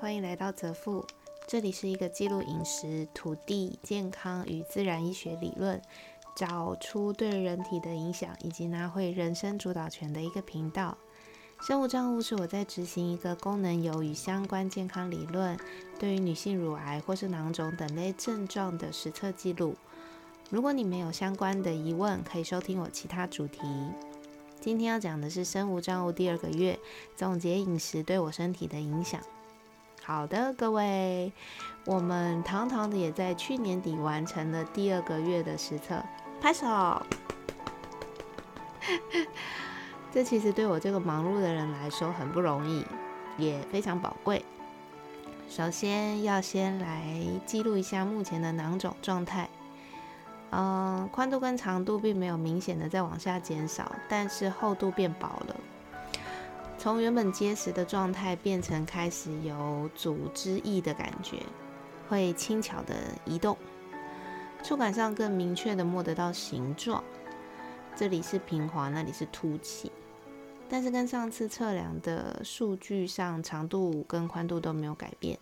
欢迎来到泽富，这里是一个记录饮食、土地、健康与自然医学理论，找出对人体的影响，以及拿回人生主导权的一个频道。生物账户是我在执行一个功能油与相关健康理论，对于女性乳癌或是囊肿等类症状的实测记录。如果你没有相关的疑问，可以收听我其他主题。今天要讲的是生物账户第二个月总结饮食对我身体的影响。好的，各位，我们堂堂的也在去年底完成了第二个月的实测，拍手。这其实对我这个忙碌的人来说很不容易，也非常宝贵。首先要先来记录一下目前的囊肿状态。嗯，宽度跟长度并没有明显的在往下减少，但是厚度变薄了。从原本结实的状态变成开始有组织液的感觉，会轻巧的移动，触感上更明确的摸得到形状。这里是平滑，那里是凸起，但是跟上次测量的数据上，长度跟宽度都没有改变，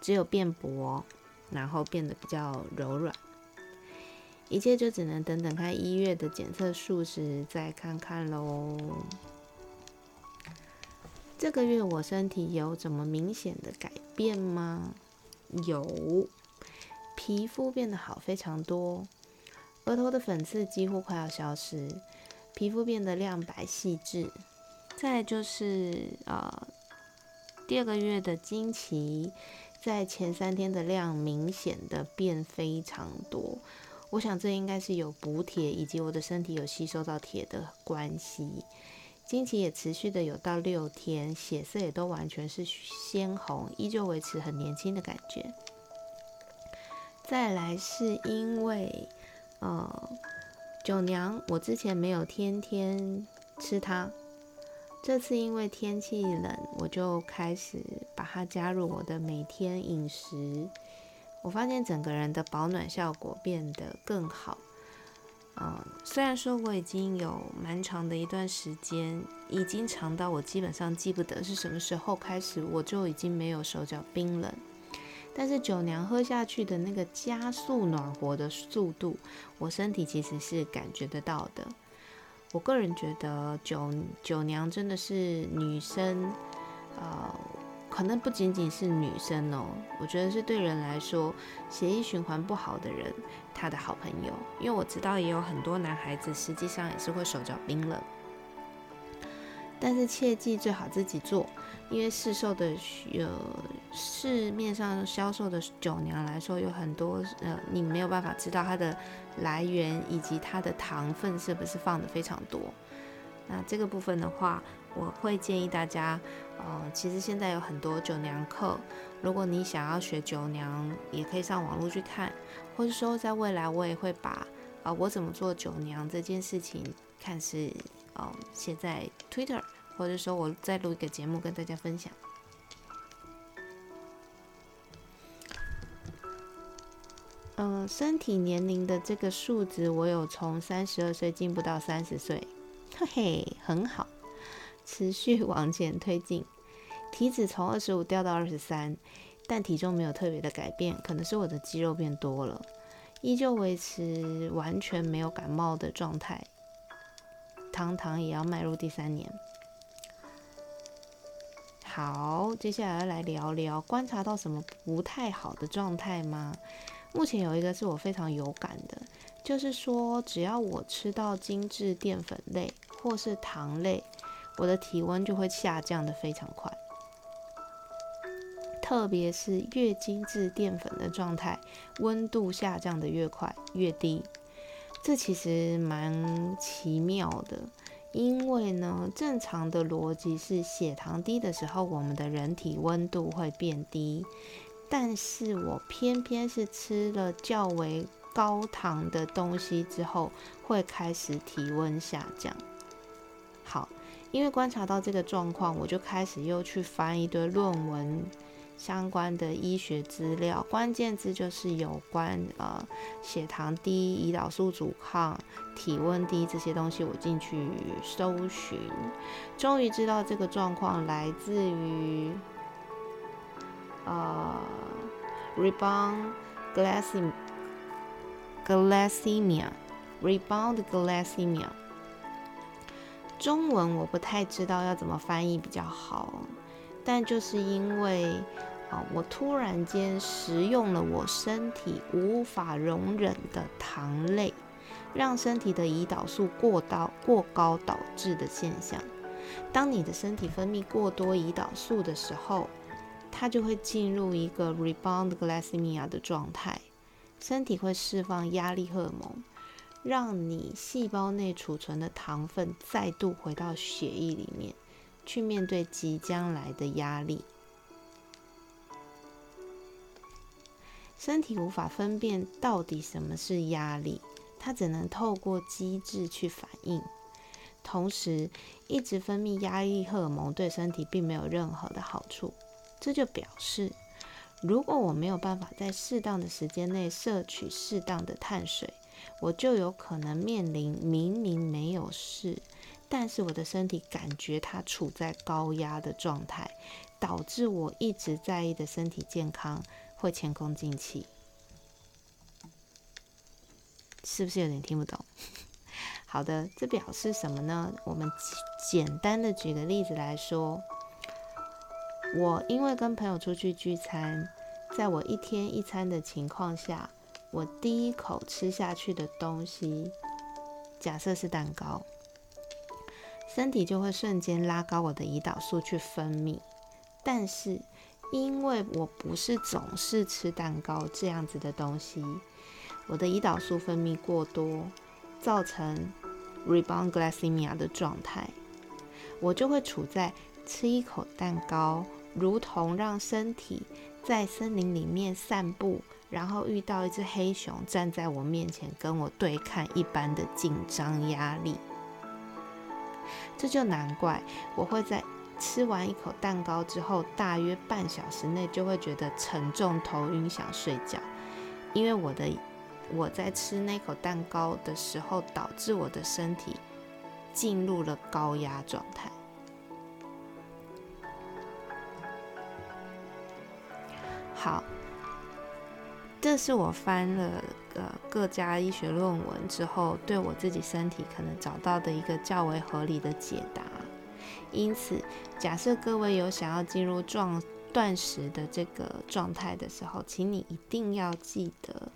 只有变薄，然后变得比较柔软。一切就只能等等看一月的检测数值再看看喽。这个月我身体有怎么明显的改变吗？有，皮肤变得好非常多，额头的粉刺几乎快要消失，皮肤变得亮白细致。再就是呃，第二个月的经期在前三天的量明显的变非常多。我想这应该是有补铁，以及我的身体有吸收到铁的关系。经期也持续的有到六天，血色也都完全是鲜红，依旧维持很年轻的感觉。再来是因为，呃，九娘，我之前没有天天吃它，这次因为天气冷，我就开始把它加入我的每天饮食。我发现整个人的保暖效果变得更好。嗯，虽然说我已经有蛮长的一段时间，已经长到我基本上记不得是什么时候开始，我就已经没有手脚冰冷。但是酒娘喝下去的那个加速暖和的速度，我身体其实是感觉得到的。我个人觉得酒酒娘真的是女生，呃。可能不仅仅是女生哦，我觉得是对人来说，血液循环不好的人，他的好朋友。因为我知道也有很多男孩子，实际上也是会手脚冰冷。但是切记最好自己做，因为市售的有市面上销售的酒娘来说，有很多呃，你没有办法知道它的来源以及它的糖分是不是放的非常多。那这个部分的话，我会建议大家，呃，其实现在有很多酒娘课，如果你想要学酒娘，也可以上网络去看，或者说在未来我也会把，啊，我怎么做酒娘这件事情，看是，呃，写在 Twitter，或者说我再录一个节目跟大家分享。嗯，身体年龄的这个数值，我有从三十二岁进步到三十岁，嘿嘿，很好。持续往前推进，体脂从二十五掉到二十三，但体重没有特别的改变，可能是我的肌肉变多了，依旧维持完全没有感冒的状态。堂堂也要迈入第三年。好，接下来来聊聊观察到什么不太好的状态吗？目前有一个是我非常有感的，就是说只要我吃到精致淀粉类或是糖类。我的体温就会下降的非常快，特别是越精致淀粉的状态，温度下降的越快越低。这其实蛮奇妙的，因为呢，正常的逻辑是血糖低的时候，我们的人体温度会变低，但是我偏偏是吃了较为高糖的东西之后，会开始体温下降。好。因为观察到这个状况，我就开始又去翻一堆论文相关的医学资料，关键字就是有关呃血糖低、胰岛素阻抗、体温低这些东西，我进去搜寻，终于知道这个状况来自于呃，rebound glycemia glycemia rebound glycemia。中文我不太知道要怎么翻译比较好，但就是因为啊，我突然间食用了我身体无法容忍的糖类，让身体的胰岛素过高过高导致的现象。当你的身体分泌过多胰岛素的时候，它就会进入一个 rebound glycemia 的状态，身体会释放压力荷尔蒙。让你细胞内储存的糖分再度回到血液里面，去面对即将来的压力。身体无法分辨到底什么是压力，它只能透过机制去反应。同时，一直分泌压力荷尔蒙对身体并没有任何的好处。这就表示，如果我没有办法在适当的时间内摄取适当的碳水，我就有可能面临明明没有事，但是我的身体感觉它处在高压的状态，导致我一直在意的身体健康会前功尽弃。是不是有点听不懂？好的，这表示什么呢？我们简单的举个例子来说，我因为跟朋友出去聚餐，在我一天一餐的情况下。我第一口吃下去的东西，假设是蛋糕，身体就会瞬间拉高我的胰岛素去分泌。但是因为我不是总是吃蛋糕这样子的东西，我的胰岛素分泌过多，造成 rebound glycemia 的状态，我就会处在吃一口蛋糕，如同让身体在森林里面散步。然后遇到一只黑熊站在我面前跟我对看一般的紧张压力，这就难怪我会在吃完一口蛋糕之后，大约半小时内就会觉得沉重、头晕、想睡觉，因为我的我在吃那口蛋糕的时候，导致我的身体进入了高压状态。好。这是我翻了呃各家医学论文之后，对我自己身体可能找到的一个较为合理的解答。因此，假设各位有想要进入状断食的这个状态的时候，请你一定要记得，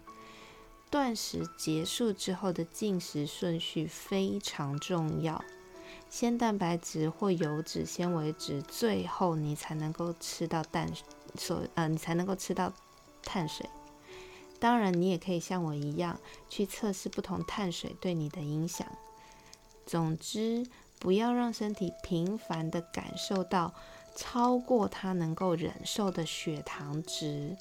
断食结束之后的进食顺序非常重要。先蛋白质或油脂、纤维质，最后你才能够吃到蛋所呃，你才能够吃到碳水。当然，你也可以像我一样去测试不同碳水对你的影响。总之，不要让身体频繁的感受到超过它能够忍受的血糖值，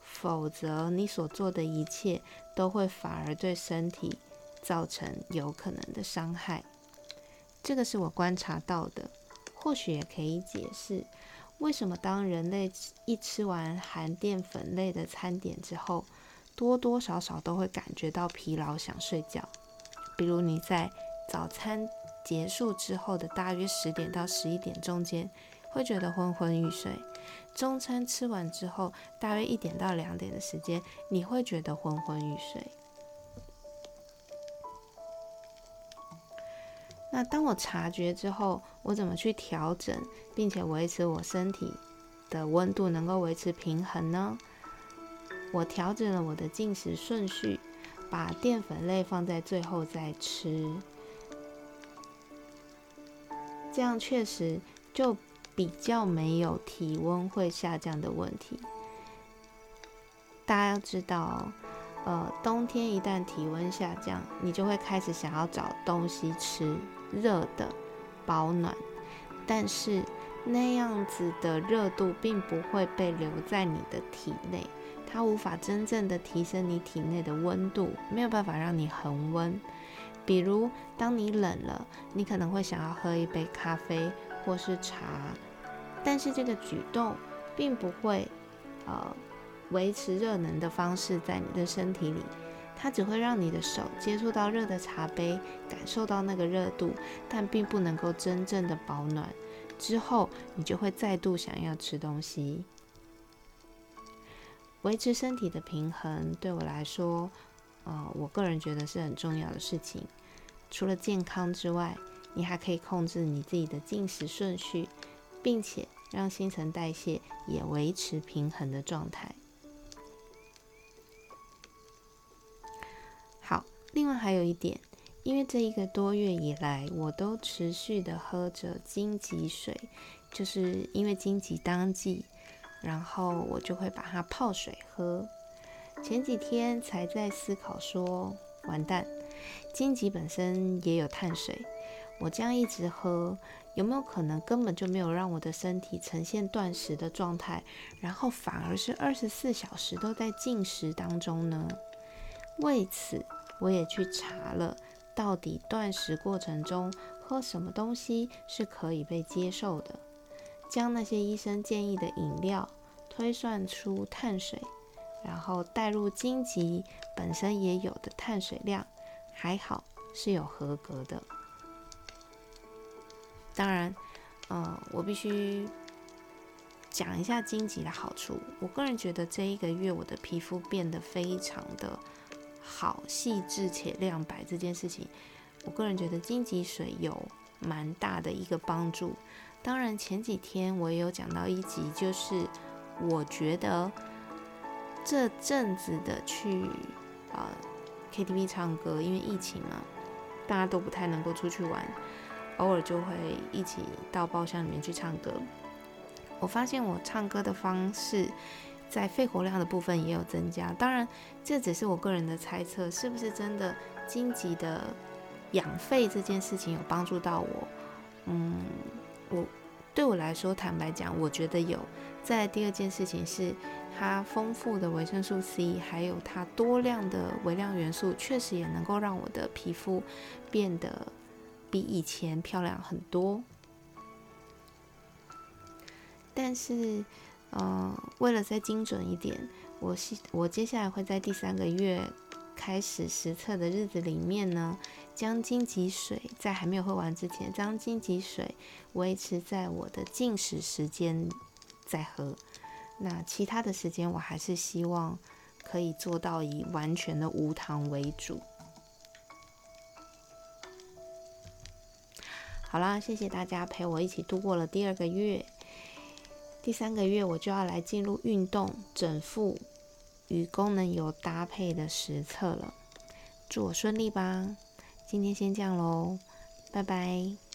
否则你所做的一切都会反而对身体造成有可能的伤害。这个是我观察到的，或许也可以解释为什么当人类一吃完含淀粉类的餐点之后，多多少少都会感觉到疲劳，想睡觉。比如你在早餐结束之后的大约十点到十一点中间，会觉得昏昏欲睡；中餐吃完之后，大约一点到两点的时间，你会觉得昏昏欲睡。那当我察觉之后，我怎么去调整，并且维持我身体的温度能够维持平衡呢？我调整了我的进食顺序，把淀粉类放在最后再吃，这样确实就比较没有体温会下降的问题。大家要知道，呃，冬天一旦体温下降，你就会开始想要找东西吃，热的保暖，但是那样子的热度并不会被留在你的体内。它无法真正的提升你体内的温度，没有办法让你恒温。比如，当你冷了，你可能会想要喝一杯咖啡或是茶，但是这个举动并不会呃维持热能的方式在你的身体里，它只会让你的手接触到热的茶杯，感受到那个热度，但并不能够真正的保暖。之后，你就会再度想要吃东西。维持身体的平衡对我来说，呃，我个人觉得是很重要的事情。除了健康之外，你还可以控制你自己的进食顺序，并且让新陈代谢也维持平衡的状态。好，另外还有一点，因为这一个多月以来，我都持续的喝着荆棘水，就是因为荆棘当季，然后我就会把它泡水喝。前几天才在思考说，完蛋，荆棘本身也有碳水。我这样一直喝，有没有可能根本就没有让我的身体呈现断食的状态，然后反而是二十四小时都在进食当中呢？为此，我也去查了，到底断食过程中喝什么东西是可以被接受的，将那些医生建议的饮料推算出碳水，然后带入荆棘本身也有的碳水量，还好是有合格的。当然，呃，我必须讲一下荆棘的好处。我个人觉得这一个月我的皮肤变得非常的好、细致且亮白。这件事情，我个人觉得荆棘水有蛮大的一个帮助。当然，前几天我也有讲到一集，就是我觉得这阵子的去啊 KTV 唱歌，因为疫情嘛，大家都不太能够出去玩。偶尔就会一起到包厢里面去唱歌。我发现我唱歌的方式在肺活量的部分也有增加。当然，这只是我个人的猜测，是不是真的荆棘的养肺这件事情有帮助到我？嗯，我对我来说，坦白讲，我觉得有。再第二件事情是它丰富的维生素 C，还有它多量的微量元素，确实也能够让我的皮肤变得。比以前漂亮很多，但是，呃，为了再精准一点，我是我接下来会在第三个月开始实测的日子里面呢，将荆棘水在还没有喝完之前，将荆棘水维持在我的进食时间再喝。那其他的时间，我还是希望可以做到以完全的无糖为主。好啦，谢谢大家陪我一起度过了第二个月，第三个月我就要来进入运动整腹与功能有搭配的实测了，祝我顺利吧！今天先这样喽，拜拜。